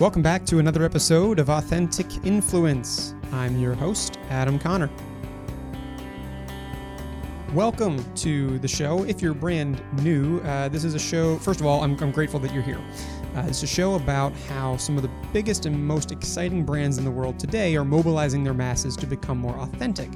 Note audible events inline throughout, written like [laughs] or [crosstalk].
Welcome back to another episode of Authentic Influence. I'm your host, Adam Conner. Welcome to the show. If you're brand new, uh, this is a show. First of all, I'm, I'm grateful that you're here. Uh, it's a show about how some of the biggest and most exciting brands in the world today are mobilizing their masses to become more authentic.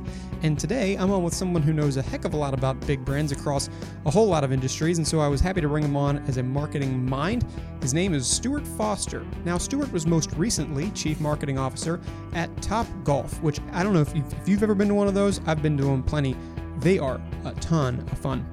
And today, I'm on with someone who knows a heck of a lot about big brands across a whole lot of industries, and so I was happy to bring him on as a marketing mind. His name is Stuart Foster. Now, Stuart was most recently Chief Marketing Officer at Top Golf, which I don't know if you've, if you've ever been to one of those, I've been to them plenty. They are a ton of fun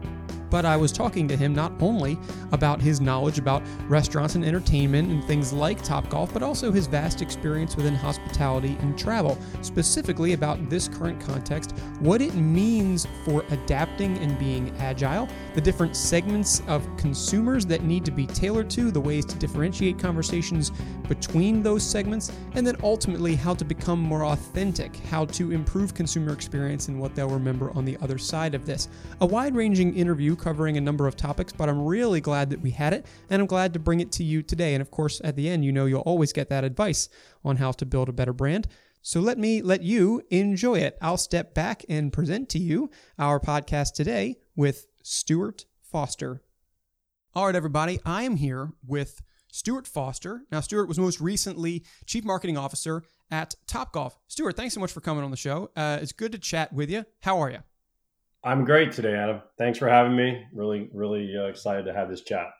but I was talking to him not only about his knowledge about restaurants and entertainment and things like Topgolf, but also his vast experience within hospitality and travel, specifically about this current context, what it means for adapting and being agile, the different segments of consumers that need to be tailored to, the ways to differentiate conversations between those segments, and then ultimately how to become more authentic, how to improve consumer experience and what they'll remember on the other side of this. A wide ranging interview covering a number of topics, but I'm really glad that we had it, and I'm glad to bring it to you today. And of course, at the end, you know you'll always get that advice on how to build a better brand. So let me let you enjoy it. I'll step back and present to you our podcast today with Stuart Foster. All right, everybody, I am here with Stuart Foster. Now, Stuart was most recently Chief Marketing Officer at Topgolf. Stuart, thanks so much for coming on the show. Uh, it's good to chat with you. How are you? I'm great today, Adam. Thanks for having me. Really, really uh, excited to have this chat.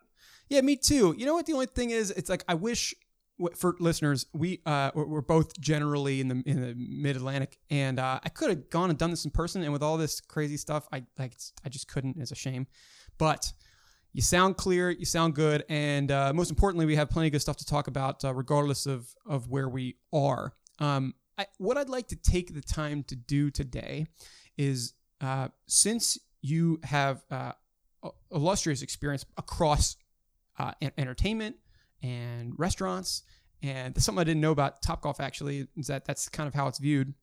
Yeah, me too. You know what? The only thing is, it's like I wish for listeners, we uh, we're both generally in the in the Mid Atlantic, and uh, I could have gone and done this in person. And with all this crazy stuff, I like I just couldn't. It's a shame, but you sound clear, you sound good, and uh, most importantly, we have plenty of good stuff to talk about, uh, regardless of of where we are. Um, I, what I'd like to take the time to do today is uh, since you have uh, illustrious experience across uh, entertainment and restaurants, and something I didn't know about Topgolf actually is that that's kind of how it's viewed,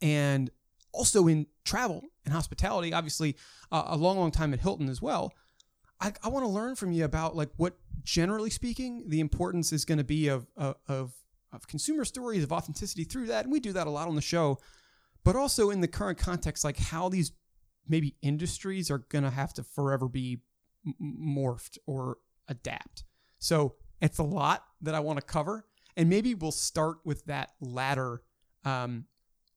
and also in travel and hospitality, obviously uh, a long, long time at Hilton as well. I, I want to learn from you about like what, generally speaking, the importance is going to be of, of of consumer stories of authenticity through that, and we do that a lot on the show but also in the current context, like how these maybe industries are going to have to forever be morphed or adapt. So it's a lot that I want to cover, and maybe we'll start with that latter um,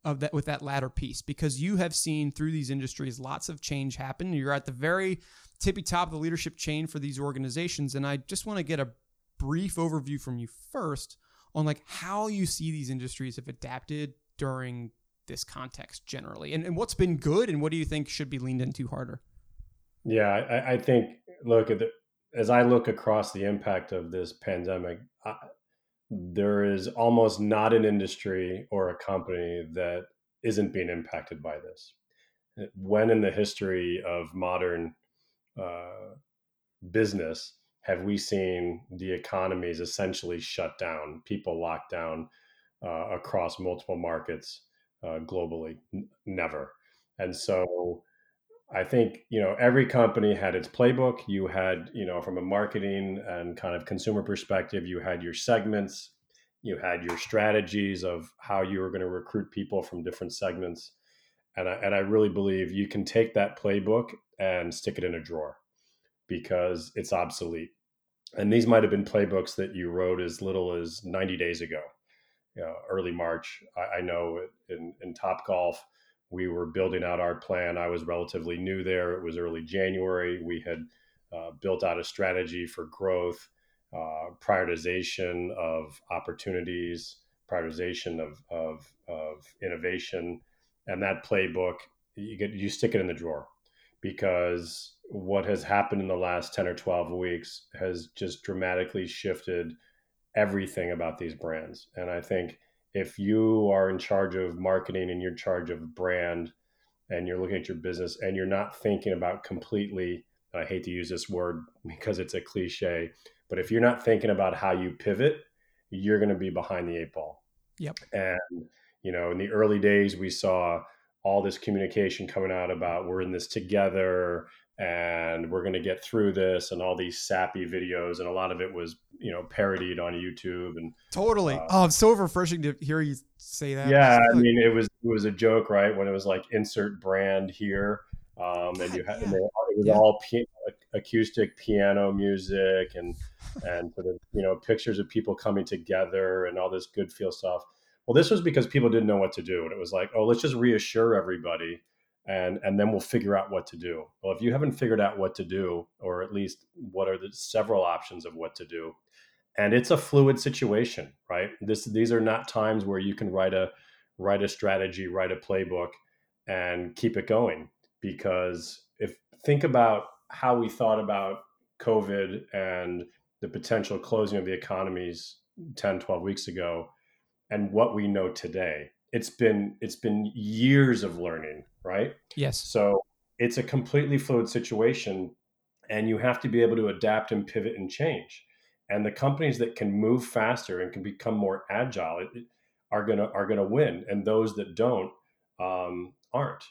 of that with that latter piece because you have seen through these industries lots of change happen. You're at the very tippy top of the leadership chain for these organizations, and I just want to get a brief overview from you first on like how you see these industries have adapted during this context generally? And, and what's been good and what do you think should be leaned into harder? Yeah i, I think look at the, as i look across the impact of this pandemic I, there is almost not an industry or a company that isn't being impacted by this. When in the history of modern uh, business have we seen the economies essentially shut down people locked down uh, across multiple markets uh, globally. N- never. And so I think, you know, every company had its playbook. You had, you know, from a marketing and kind of consumer perspective, you had your segments, you had your strategies of how you were going to recruit people from different segments. And I, and I really believe you can take that playbook and stick it in a drawer because it's obsolete. And these might have been playbooks that you wrote as little as 90 days ago you know, early March. I, I know in, in Topgolf, we were building out our plan. I was relatively new there. It was early January. We had uh, built out a strategy for growth, uh, prioritization of opportunities, prioritization of, of, of innovation, and that playbook you get you stick it in the drawer because what has happened in the last 10 or 12 weeks has just dramatically shifted everything about these brands. And I think if you are in charge of marketing and you're in charge of brand and you're looking at your business and you're not thinking about completely, I hate to use this word [laughs] because it's a cliche, but if you're not thinking about how you pivot, you're going to be behind the eight ball. Yep. And, you know, in the early days, we saw all this communication coming out about we're in this together and we're going to get through this and all these sappy videos and a lot of it was you know parodied on youtube and totally uh, oh it's so refreshing to hear you say that yeah i mean it was it was a joke right when it was like insert brand here um, and you [laughs] had yeah. and they, it was yeah. all p- acoustic piano music and and sort of you know pictures of people coming together and all this good feel stuff well this was because people didn't know what to do and it was like oh let's just reassure everybody and and then we'll figure out what to do. Well, if you haven't figured out what to do, or at least what are the several options of what to do, and it's a fluid situation, right? This these are not times where you can write a write a strategy, write a playbook, and keep it going. Because if think about how we thought about COVID and the potential closing of the economies 10, 12 weeks ago, and what we know today, it's been it's been years of learning right? Yes. So it's a completely fluid situation and you have to be able to adapt and pivot and change. And the companies that can move faster and can become more agile are gonna are gonna win and those that don't um, aren't.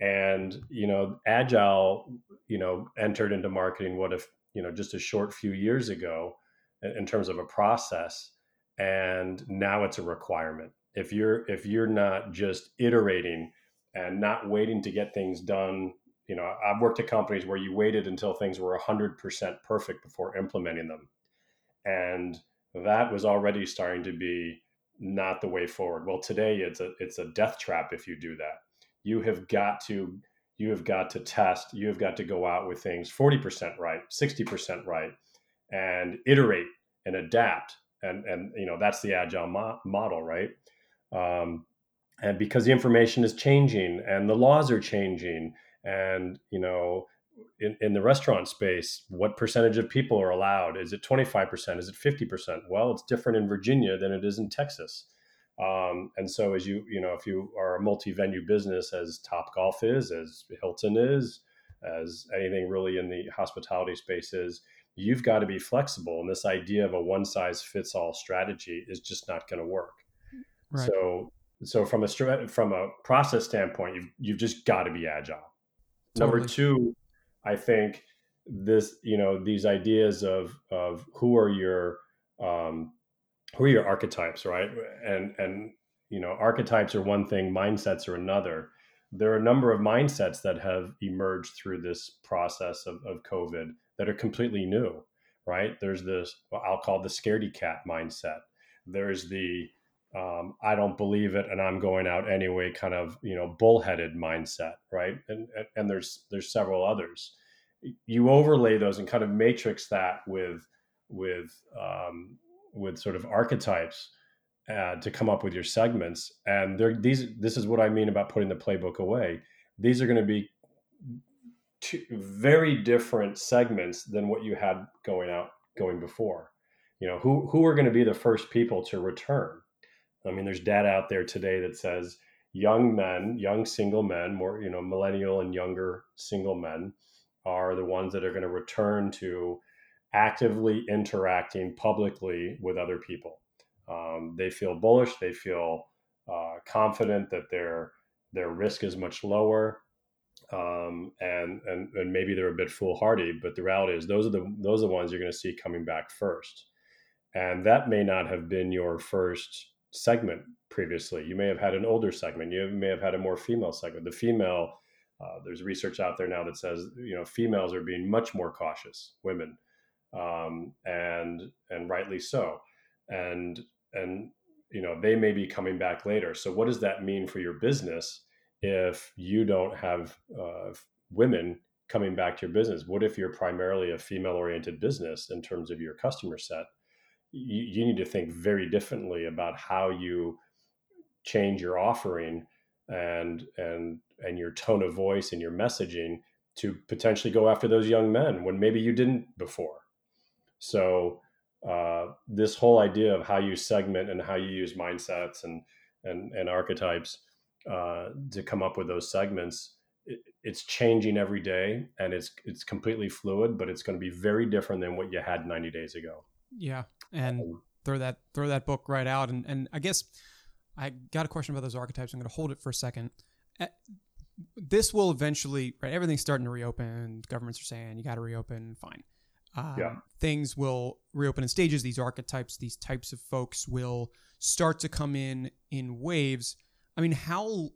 And you know agile you know entered into marketing what if you know just a short few years ago in terms of a process and now it's a requirement if you're if you're not just iterating and not waiting to get things done you know i've worked at companies where you waited until things were 100% perfect before implementing them. And that was already starting to be not the way forward. Well today it's a it's a death trap if you do that. You have got to you have got to test you have got to go out with things 40% right 60% right and iterate and adapt. And and you know that's the agile mo- model right um, and because the information is changing and the laws are changing and you know in, in the restaurant space what percentage of people are allowed? Is it 25% is it 50% well it's different in virginia than it is in texas. Um, and so as you you know if you are a multi-venue business as top golf is as hilton is as anything really in the hospitality space is you've got to be flexible. And this idea of a one size fits all strategy is just not going to work Right. So so from a from a process standpoint, you've you've just got to be agile. Totally. Number two, I think this you know these ideas of of who are your um, who are your archetypes, right? And and you know archetypes are one thing, mindsets are another. There are a number of mindsets that have emerged through this process of, of COVID that are completely new, right? There's this, well, I'll call the scaredy cat mindset. There's the um, I don't believe it, and I'm going out anyway. Kind of you know bullheaded mindset, right? And and there's there's several others. You overlay those and kind of matrix that with with um, with sort of archetypes uh, to come up with your segments. And they're, these this is what I mean about putting the playbook away. These are going to be two very different segments than what you had going out going before. You know who who are going to be the first people to return I mean, there's data out there today that says young men, young single men, more, you know, millennial and younger single men are the ones that are going to return to actively interacting publicly with other people. Um, they feel bullish. They feel uh, confident that their their risk is much lower, um, and and and maybe they're a bit foolhardy. But the reality is, those are the those are the ones you're going to see coming back first, and that may not have been your first segment previously. You may have had an older segment. You may have had a more female segment. The female, uh, there's research out there now that says you know females are being much more cautious, women, um, and and rightly so. And and you know they may be coming back later. So what does that mean for your business if you don't have uh, women coming back to your business? What if you're primarily a female oriented business in terms of your customer set? You, you need to think very differently about how you change your offering and and and your tone of voice and your messaging to potentially go after those young men when maybe you didn't before. So uh, this whole idea of how you segment and how you use mindsets and and, and archetypes uh, to come up with those segments, it, it's changing every day and it's it's completely fluid, but it's going to be very different than what you had 90 days ago. Yeah, and um, throw that throw that book right out. And and I guess I got a question about those archetypes. I'm going to hold it for a second. this will eventually, right? Everything's starting to reopen. Governments are saying you got to reopen. Fine. Um, yeah. Things will reopen in stages. These archetypes, these types of folks will start to come in in waves. I mean, how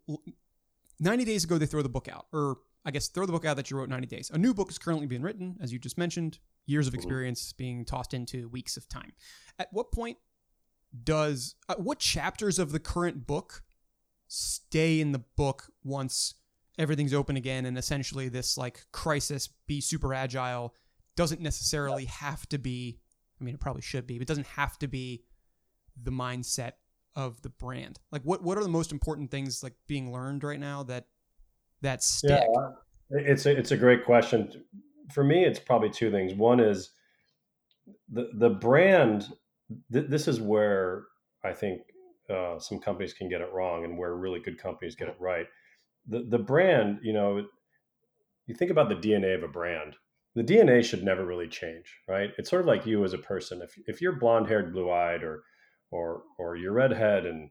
90 days ago they throw the book out, or I guess throw the book out that you wrote 90 days. A new book is currently being written, as you just mentioned, years of experience being tossed into weeks of time. At what point does, uh, what chapters of the current book stay in the book once everything's open again and essentially this like crisis, be super agile, doesn't necessarily have to be, I mean, it probably should be, but doesn't have to be the mindset of the brand? Like what what are the most important things like being learned right now that that stick? Yeah, it's a, it's a great question. For me, it's probably two things. One is the the brand. Th- this is where I think uh, some companies can get it wrong, and where really good companies get it right. The the brand, you know, you think about the DNA of a brand. The DNA should never really change, right? It's sort of like you as a person. If if you're blonde haired, blue eyed, or or or you're redhead and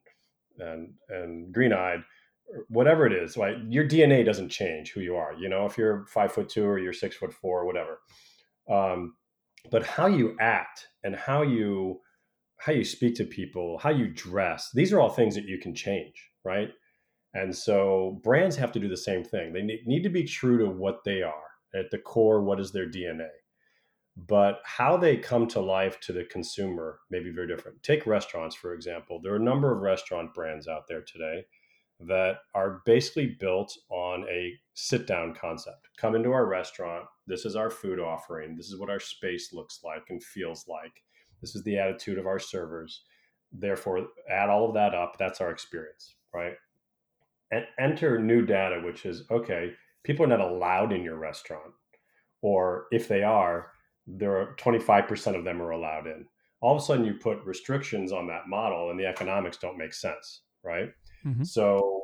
and and green eyed, whatever it is, right? Your DNA doesn't change who you are. You know, if you're five foot two or you're six foot four or whatever. Um, but how you act and how you how you speak to people, how you dress, these are all things that you can change, right? And so brands have to do the same thing. They need to be true to what they are at the core. What is their DNA? but how they come to life to the consumer may be very different. Take restaurants, for example. There are a number of restaurant brands out there today that are basically built on a sit down concept. Come into our restaurant. This is our food offering. This is what our space looks like and feels like. This is the attitude of our servers. Therefore, add all of that up. That's our experience, right? And enter new data, which is okay, people are not allowed in your restaurant. Or if they are, there are 25% of them are allowed in. All of a sudden, you put restrictions on that model, and the economics don't make sense, right? Mm-hmm. So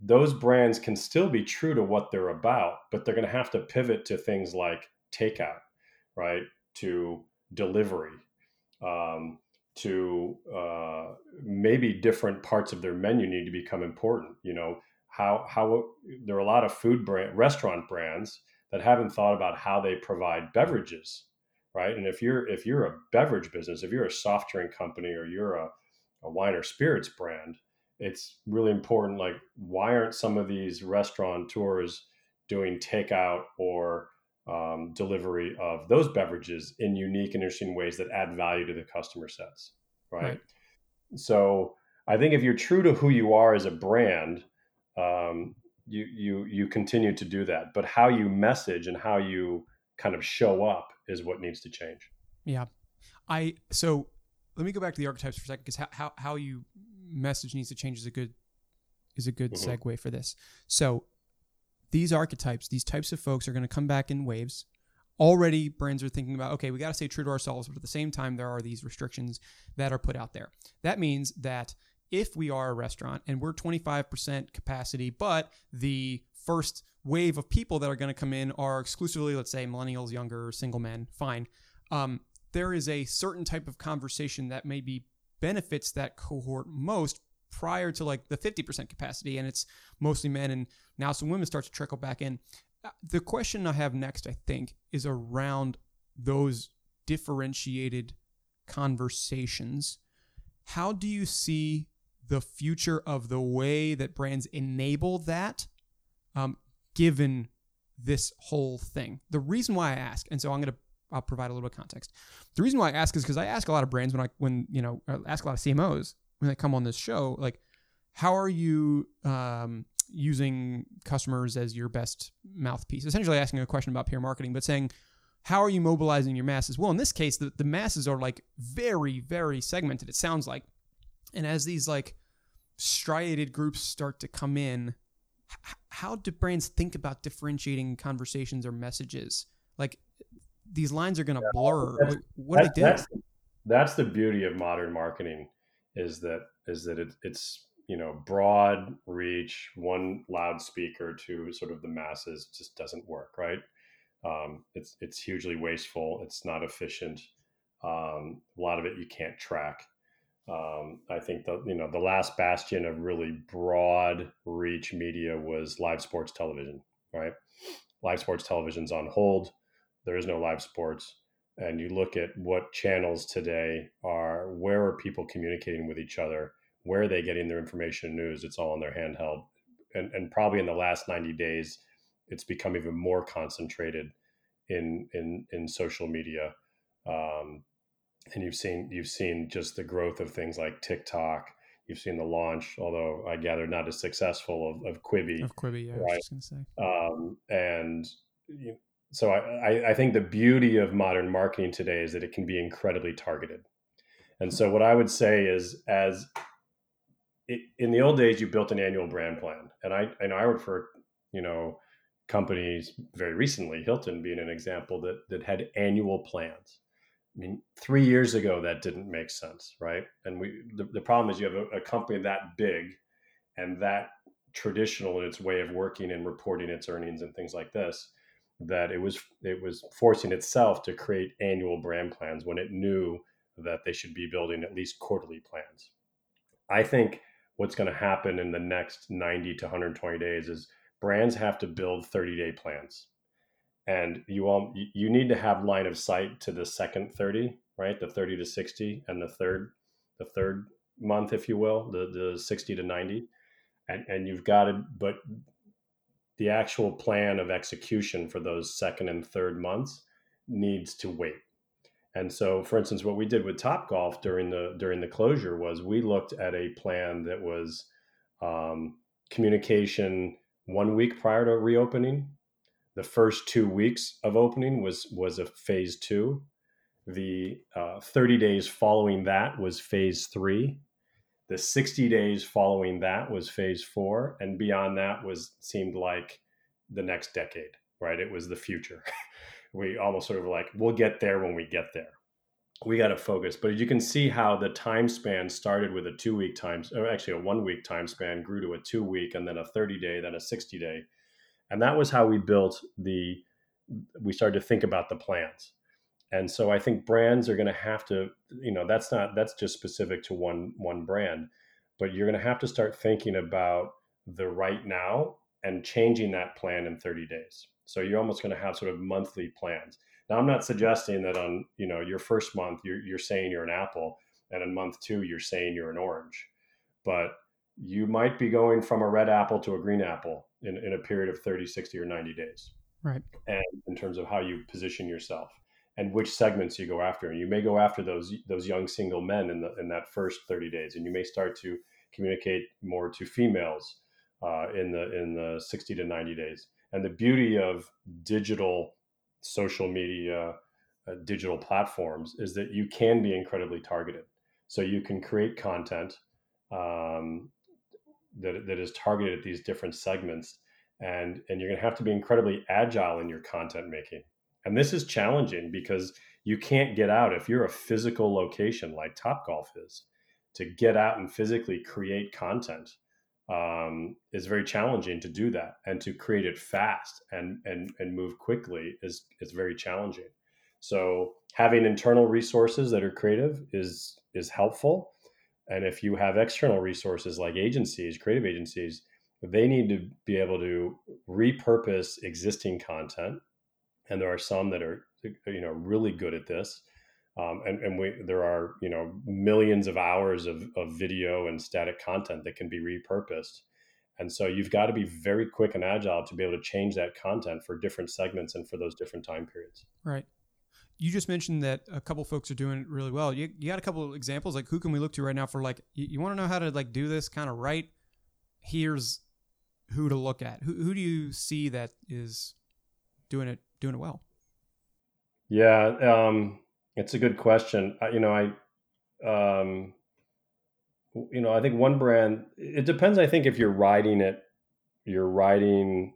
those brands can still be true to what they're about, but they're going to have to pivot to things like takeout, right? To delivery, um, to uh, maybe different parts of their menu need to become important. You know how how there are a lot of food brand restaurant brands that haven't thought about how they provide beverages right? And if you're if you're a beverage business, if you're a soft drink company or you're a, a wine or spirits brand, it's really important. Like, why aren't some of these restaurateurs doing takeout or um, delivery of those beverages in unique and interesting ways that add value to the customer sets, right? right. So I think if you're true to who you are as a brand, um, you you you continue to do that. But how you message and how you kind of show up is what needs to change. Yeah. I so let me go back to the archetypes for a second because how, how, how you message needs to change is a good is a good mm-hmm. segue for this. So these archetypes, these types of folks are going to come back in waves. Already brands are thinking about, okay, we got to stay true to ourselves, but at the same time, there are these restrictions that are put out there. That means that if we are a restaurant and we're 25% capacity, but the first wave of people that are going to come in are exclusively, let's say, millennials, younger, single men, fine. Um, there is a certain type of conversation that maybe benefits that cohort most prior to like the 50% capacity, and it's mostly men, and now some women start to trickle back in. Uh, the question I have next, I think, is around those differentiated conversations. How do you see the future of the way that brands enable that um, given this whole thing. The reason why I ask, and so I'm going to I'll provide a little bit of context. The reason why I ask is because I ask a lot of brands when I when you know I ask a lot of CMOs when they come on this show, like how are you um, using customers as your best mouthpiece? Essentially asking a question about peer marketing, but saying how are you mobilizing your masses? Well, in this case, the, the masses are like very very segmented. It sounds like, and as these like striated groups start to come in, how do brands think about differentiating conversations or messages? Like these lines are going to yeah, blur. What do they do? That's, that's, the beauty of modern marketing is that is that it, it's you know broad reach, one loudspeaker to sort of the masses just doesn't work, right? Um, it's it's hugely wasteful. It's not efficient. Um, a lot of it you can't track. Um, I think the you know the last bastion of really broad reach media was live sports television, right? Live sports television's on hold. There is no live sports, and you look at what channels today are. Where are people communicating with each other? Where are they getting their information and news? It's all on their handheld, and and probably in the last ninety days, it's become even more concentrated in in in social media. Um, and you've seen you've seen just the growth of things like TikTok. You've seen the launch, although I gather not as successful of, of Quibi. Of Quibi, yeah. Right? I was just gonna say. Um, and you, so I, I think the beauty of modern marketing today is that it can be incredibly targeted. And so what I would say is, as it, in the old days, you built an annual brand plan, and I and I would for you know companies very recently, Hilton being an example that that had annual plans I mean, three years ago that didn't make sense, right? And we the, the problem is you have a, a, company that big and that traditional in its way of working and reporting its earnings and things like this that it was it was forcing itself to create annual brand plans when it knew that they should be building at least quarterly plans. I think what's going to happen in the next 90 to 120 days is brands have to build 30 day plans. And you all you need to have line of sight to the second 30 right? The 30 to 60 and the third the third month if you will the the 60 to 90 and and you've got to but the actual plan of execution for those second and third months needs to wait and so for instance what we did with top golf during the during the closure was we looked at a plan that was um, communication one week prior to reopening the first two weeks of opening was was a phase two. The uh, 30 days following that was phase three. The 60 days following that was phase four, and beyond that was seemed like the next decade. Right, it was the future. [laughs] we almost sort of like we'll get there when we get there. We got to focus, but you can see how the time span started with a two week time, or actually a one week time span, grew to a two week, and then a 30 day, then a 60 day and that was how we built the we started to think about the plans and so i think brands are going to have to you know that's not that's just specific to one one brand but you're going to have to start thinking about the right now and changing that plan in 30 days. So you're almost going to have sort of monthly plans. Now i'm not suggesting that on you know your first month you're, you're saying you're an apple and in month two you're saying you're an orange. But you might be going from a red apple to a green apple in, in a period of 30 60 or 90 days. Right. And in terms of how you position yourself and which segments you go after. And you may go after those those young single men in the in that first 30 days and you may start to communicate more to females uh, in the in the 60 to 90 days. And the beauty of digital social media uh, digital platforms is that you can be incredibly targeted. So you can create content um, that, that is targeted at these different segments and and you're going to have to be incredibly agile in your content making and this is challenging because you can't get out if you're a physical location like top golf is. To get out and physically create content um, is very challenging to do that. And to create it fast and and and move quickly is is very challenging. So having internal resources that are creative is is helpful. And if you have external resources like agencies, creative agencies, they need to be able to repurpose existing content. And there are some that are, you know, really good at this. Um, and, and we, there are, you know, millions of hours of, of video and static content that can be repurposed. And so you've got to be very quick and agile to be able to change that content for different segments and for those different time periods. Right you just mentioned that a couple folks are doing it really well. You, you got a couple examples like who can we look to right now for like you, you want to know how to like do this kind of right? Here's who to look at. Who who do you see that is doing it doing it well? Yeah, um, it's a good question. I, you know, I um, you know, I think one brand. It depends. I think if you're riding it, you're riding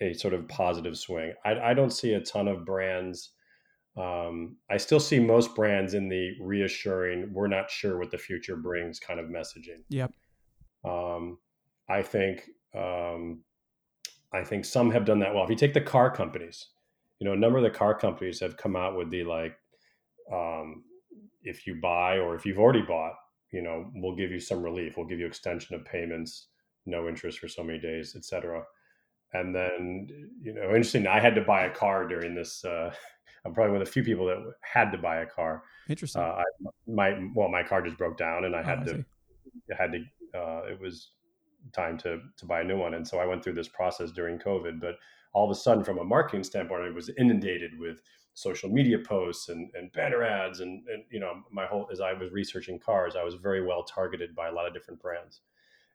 a sort of positive swing. I, I don't see a ton of brands um, I still see most brands in the reassuring, we're not sure what the future brings kind of messaging. Yep. Um, I think um, I think some have done that well. If you take the car companies, you know, a number of the car companies have come out with the like, um, if you buy or if you've already bought, you know, we'll give you some relief. We'll give you extension of payments, no interest for so many days, etc. And then, you know, interesting. I had to buy a car during this. Uh, [laughs] I'm probably one of the few people that had to buy a car. Interesting. Uh, I, my well, my car just broke down, and I had oh, to I had to. Uh, it was time to to buy a new one, and so I went through this process during COVID. But all of a sudden, from a marketing standpoint, I was inundated with social media posts and, and banner ads, and and you know, my whole as I was researching cars, I was very well targeted by a lot of different brands,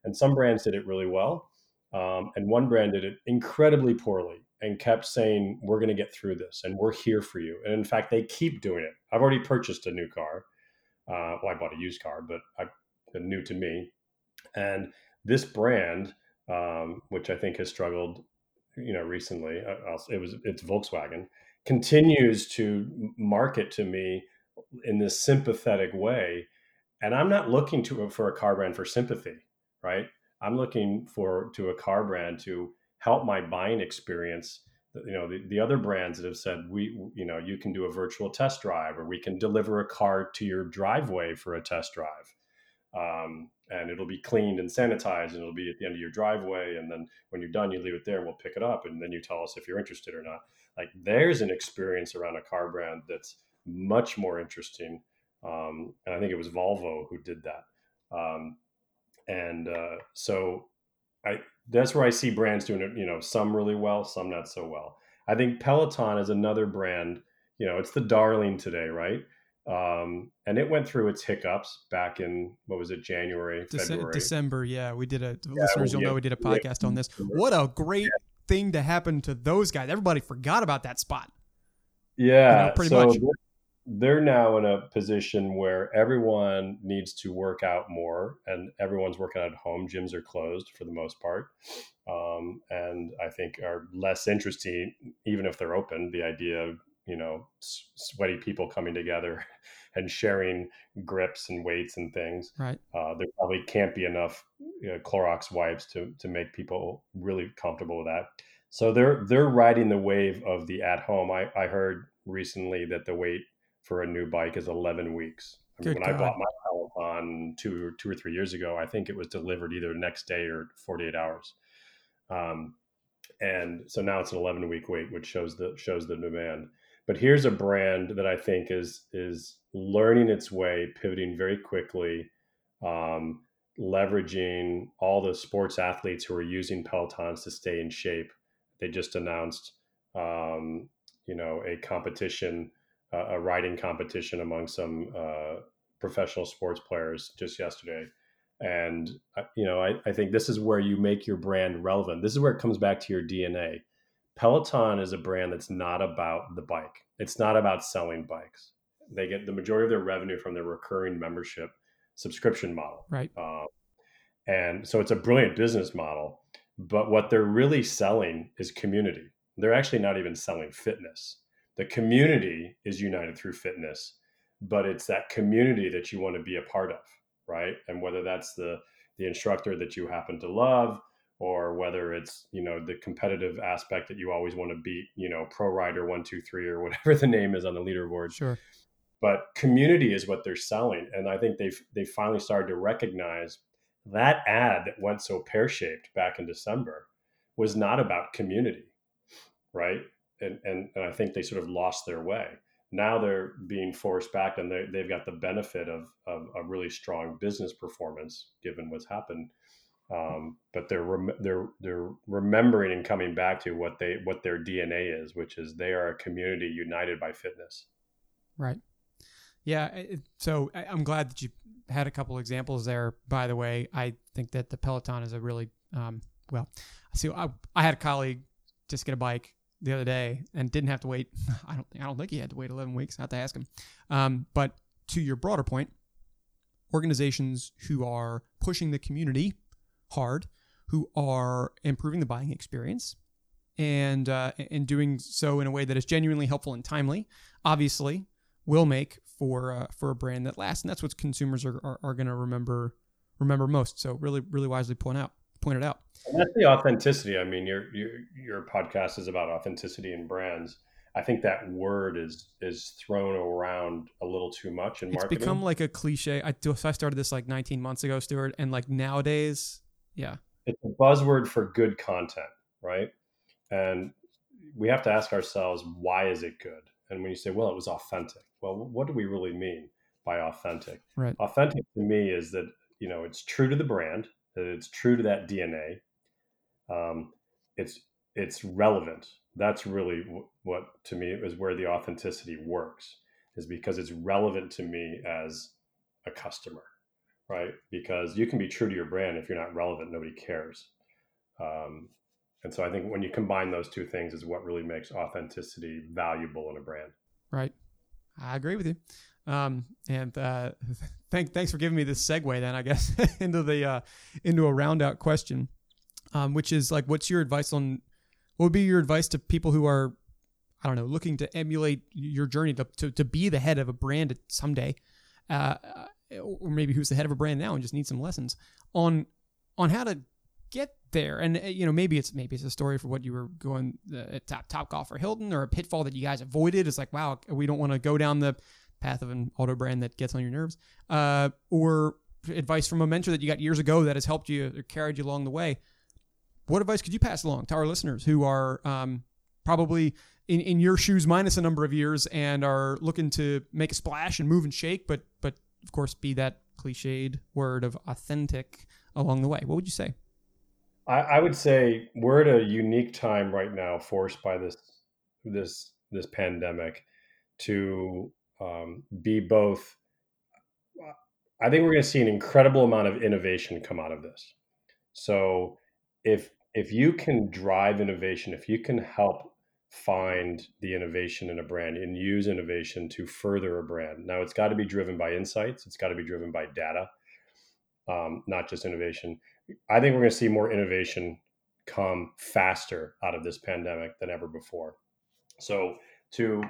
and some brands did it really well, um, and one brand did it incredibly poorly and kept saying, We're going to get through this and we're here for you. And in fact, they keep doing it. I've already purchased a new car. Uh, well, I bought a used car, but I, new to me. And this brand, um, which I think has struggled, you know, recently, uh, it was it's Volkswagen, continues to market to me in this sympathetic way. And I'm not looking to for a car brand for sympathy, right? I'm looking for to a car brand to help my buying experience you know the, the other brands that have said we you know you can do a virtual test drive or we can deliver a car to your driveway for a test drive um, and it'll be cleaned and sanitized and it'll be at the end of your driveway and then when you're done you leave it there and we'll pick it up and then you tell us if you're interested or not like there's an experience around a car brand that's much more interesting um, and i think it was volvo who did that um, and uh, so I that's where I see brands doing it. You know, some really well, some not so well. I think Peloton is another brand. You know, it's the darling today, right? Um, and it went through its hiccups back in what was it, January, Dece- February, December. Yeah, we did a yeah, listeners. You'll yeah, know we did a podcast yeah. on this. What a great thing to happen to those guys. Everybody forgot about that spot. Yeah, you know, pretty so much they're now in a position where everyone needs to work out more and everyone's working out at home gyms are closed for the most part um, and i think are less interesting even if they're open the idea of you know sweaty people coming together [laughs] and sharing grips and weights and things right uh, there probably can't be enough you know, clorox wipes to to make people really comfortable with that so they're they're riding the wave of the at home i i heard recently that the wait for a new bike is 11 weeks. I mean, when God. I bought my Peloton two, two or three years ago, I think it was delivered either next day or 48 hours. Um, and so now it's an 11 week wait, which shows the shows the demand. But here's a brand that I think is is learning its way, pivoting very quickly, um, leveraging all the sports athletes who are using Pelotons to stay in shape. They just announced, um, you know, a competition a riding competition among some uh, professional sports players just yesterday. And, uh, you know, I, I think this is where you make your brand relevant. This is where it comes back to your DNA. Peloton is a brand that's not about the bike, it's not about selling bikes. They get the majority of their revenue from their recurring membership subscription model. Right. Uh, and so it's a brilliant business model. But what they're really selling is community. They're actually not even selling fitness the community is united through fitness but it's that community that you want to be a part of right and whether that's the the instructor that you happen to love or whether it's you know the competitive aspect that you always want to beat you know pro rider one two three or [laughs] whatever the name is on the leaderboard sure but community is what they're selling and i think they've they finally started to recognize that ad that went so pear-shaped back in december was not about community right and, and, and I think they sort of lost their way. Now they're being forced back, and they, they've got the benefit of, of a really strong business performance given what's happened. Um, but they're rem- they're they're remembering and coming back to what they what their DNA is, which is they are a community united by fitness. Right. Yeah. So I'm glad that you had a couple examples there. By the way, I think that the Peloton is a really um, well. See, I, I had a colleague just get a bike the other day and didn't have to wait. [laughs] I don't think I don't think he had to wait 11 weeks. I have to ask him. Um, but to your broader point, organizations who are pushing the community hard, who are improving the buying experience, and uh, and doing so in a way that is genuinely helpful and timely, obviously will make for uh, for a brand that lasts, and that's what consumers are are, are going to remember remember most. So really really wisely point out pointed out. And that's the authenticity. I mean, your your your podcast is about authenticity and brands, I think that word is is thrown around a little too much in it's marketing. become like a cliche. I so I started this like 19 months ago, Stuart, and like nowadays, yeah, it's a buzzword for good content, right? And we have to ask ourselves, why is it good? And when you say, well, it was authentic, well, what do we really mean by authentic? Right. Authentic to me is that you know it's true to the brand, that it's true to that DNA. Um, it's it's relevant. That's really what to me is where the authenticity works, is because it's relevant to me as a customer, right? Because you can be true to your brand if you're not relevant, nobody cares. Um, and so I think when you combine those two things is what really makes authenticity valuable in a brand. Right. I agree with you. Um, and uh, [laughs] thank, thanks for giving me this segue then, I guess, [laughs] into the uh, into a round out question, um, which is like, what's your advice on what would be your advice to people who are, I don't know, looking to emulate your journey to, to, to be the head of a brand someday, uh, or maybe who's the head of a brand now and just need some lessons on on how to get there. And uh, you know, maybe it's maybe it's a story for what you were going uh, top top golf or Hilton, or a pitfall that you guys avoided. It's like, wow, we don't want to go down the path of an auto brand that gets on your nerves, uh, or advice from a mentor that you got years ago that has helped you or carried you along the way. What advice could you pass along to our listeners who are um, probably in, in your shoes minus a number of years and are looking to make a splash and move and shake, but but of course be that cliched word of authentic along the way? What would you say? I, I would say we're at a unique time right now, forced by this this this pandemic, to um, be both. I think we're going to see an incredible amount of innovation come out of this. So if if you can drive innovation, if you can help find the innovation in a brand and use innovation to further a brand, now it's got to be driven by insights. It's got to be driven by data, um, not just innovation. I think we're going to see more innovation come faster out of this pandemic than ever before. So, to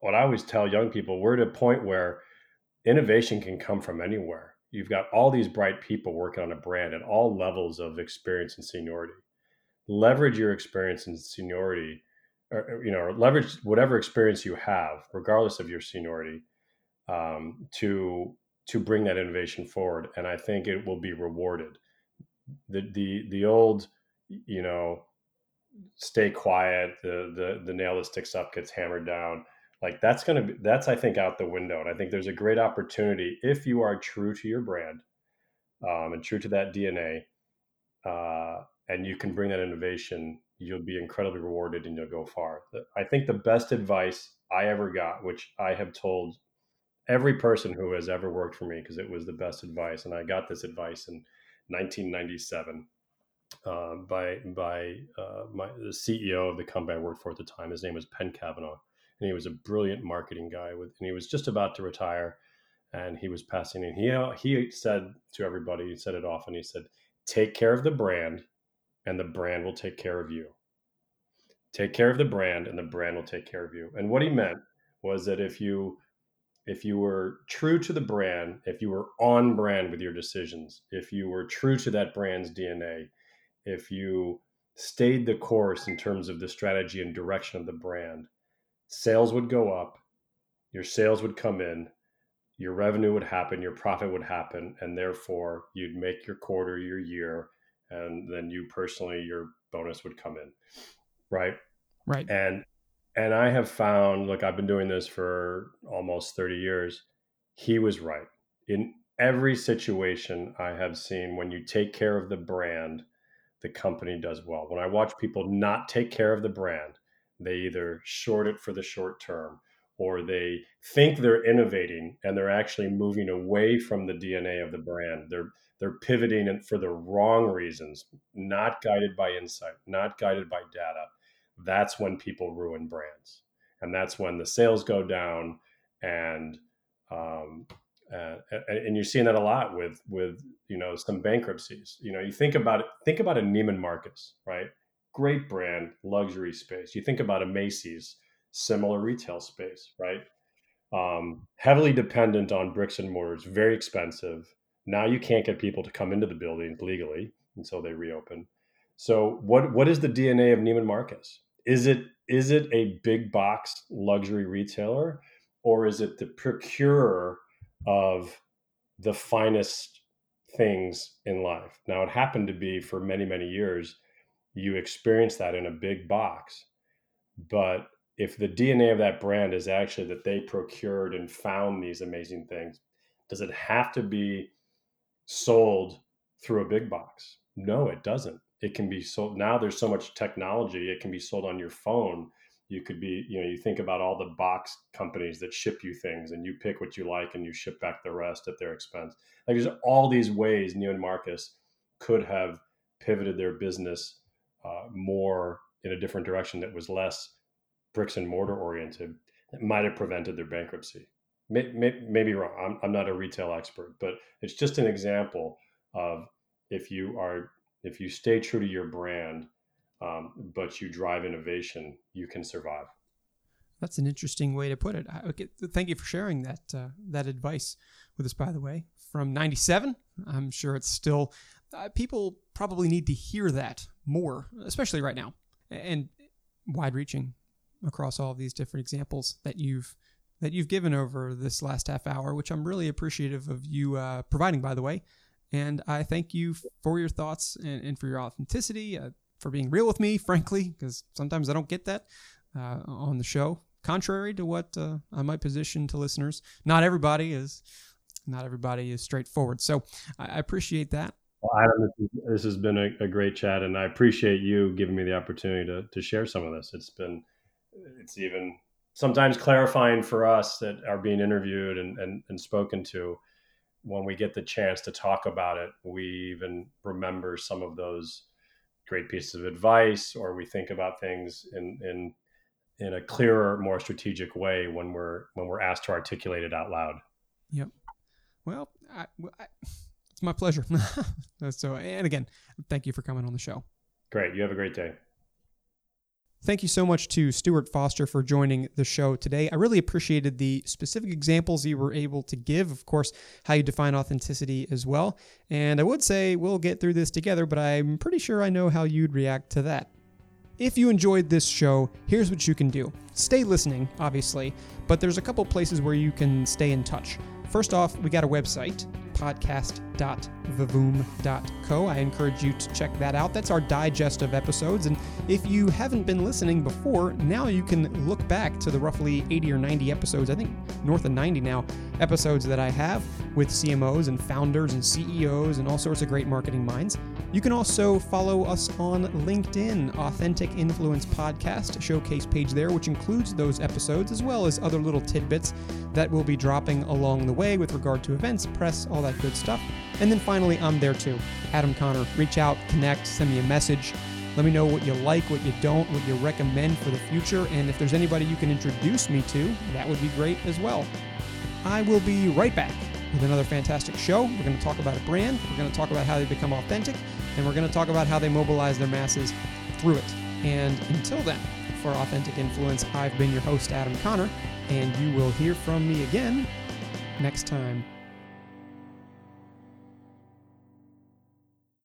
what I always tell young people, we're at a point where innovation can come from anywhere. You've got all these bright people working on a brand at all levels of experience and seniority. Leverage your experience and seniority, or you know, leverage whatever experience you have, regardless of your seniority, um, to to bring that innovation forward. And I think it will be rewarded the the the old you know stay quiet the the the nail that sticks up gets hammered down like that's to be that's i think out the window and i think there's a great opportunity if you are true to your brand um, and true to that dna uh, and you can bring that innovation you'll be incredibly rewarded and you'll go far i think the best advice i ever got which i have told every person who has ever worked for me because it was the best advice and i got this advice in 1997 uh, by by uh, my the CEO of the company I worked for at the time. His name was Penn Kavanaugh, and he was a brilliant marketing guy. With and he was just about to retire, and he was passing. And he he said to everybody, he said it often. He said, "Take care of the brand, and the brand will take care of you. Take care of the brand, and the brand will take care of you." And what he meant was that if you if you were true to the brand, if you were on brand with your decisions, if you were true to that brand's DNA, if you stayed the course in terms of the strategy and direction of the brand, sales would go up, your sales would come in, your revenue would happen, your profit would happen, and therefore you'd make your quarter, your year, and then you personally, your bonus would come in. Right. Right. And and I have found, look, I've been doing this for almost 30 years. He was right. In every situation I have seen, when you take care of the brand, the company does well. When I watch people not take care of the brand, they either short it for the short term or they think they're innovating and they're actually moving away from the DNA of the brand. They're they're pivoting and for the wrong reasons, not guided by insight, not guided by data. That's when people ruin brands. And that's when the sales go down and um, uh, and you're seeing that a lot with with you know some bankruptcies. You know you think about it think about a Neiman Marcus right? Great brand luxury space. You think about a Macy's similar retail space right? Um, heavily dependent on bricks and mortars very expensive now you can't get people to come into the building legally until they reopen. So what what is the DNA of Neiman Marcus? Is it is it a big box luxury retailer or is it the procurer of the finest things in life? Now it happened to be for many many years you experience that in a big box but if the dna of that brand is actually that they procured and found these amazing things does it have to be sold through a big box. No it doesn't. It can be sold now there's so much technology it can be sold on your phone. You could be you know you think about all the box companies that ship you things and you pick what you like and you ship back the rest at their expense. Like there's all these ways Neiman Marcus could have pivoted their business uh, more in a different direction that was less bricks and mortar oriented that might have prevented their bankruptcy may, may, maybe wrong I'm, I'm not a retail expert but it's just an example of if you are if you stay true to your brand, um, but you drive innovation, you can survive. That's an interesting way to put it. Okay, thank you for sharing that uh, that advice with us. By the way, from '97, I'm sure it's still uh, people probably need to hear that more, especially right now, and wide-reaching across all of these different examples that you've that you've given over this last half hour, which I'm really appreciative of you uh, providing. By the way, and I thank you for your thoughts and, and for your authenticity, uh, for being real with me, frankly, because sometimes I don't get that uh, on the show. Contrary to what uh, I might position to listeners, not everybody is. Not everybody is straightforward. So I appreciate that. Well, Adam, this has been a, a, great chat, and I appreciate you giving me the opportunity to, to share some of this. It's been, it's even sometimes clarifying for us that are being interviewed and, and, and spoken to when we get the chance to talk about it, we even remember some of those great pieces of advice, or we think about things in in in a clearer, more strategic way when we're when we're asked to articulate it out loud. Yep. Well, I, I, it's my pleasure. [laughs] so, and again, thank you for coming on the show. Great. You have a great day. Thank you so much to Stuart Foster for joining the show today. I really appreciated the specific examples you were able to give, of course, how you define authenticity as well. And I would say we'll get through this together, but I'm pretty sure I know how you'd react to that. If you enjoyed this show, here's what you can do. Stay listening, obviously, but there's a couple places where you can stay in touch. First off, we got a website, podcast.vivoom.co. I encourage you to check that out. That's our digest of episodes. And if you haven't been listening before, now you can look back to the roughly 80 or 90 episodes, I think north of 90 now, episodes that I have with CMOs and founders and CEOs and all sorts of great marketing minds. You can also follow us on LinkedIn, Authentic Influence Podcast, showcase page there, which includes those episodes as well as other little tidbits that we'll be dropping along the way with regard to events, press, all that good stuff. And then finally, I'm there too. Adam Conner. Reach out, connect, send me a message. Let me know what you like, what you don't, what you recommend for the future. And if there's anybody you can introduce me to, that would be great as well. I will be right back with another fantastic show. We're going to talk about a brand, we're going to talk about how they become authentic, and we're going to talk about how they mobilize their masses through it. And until then, for Authentic Influence, I've been your host, Adam Conner, and you will hear from me again next time.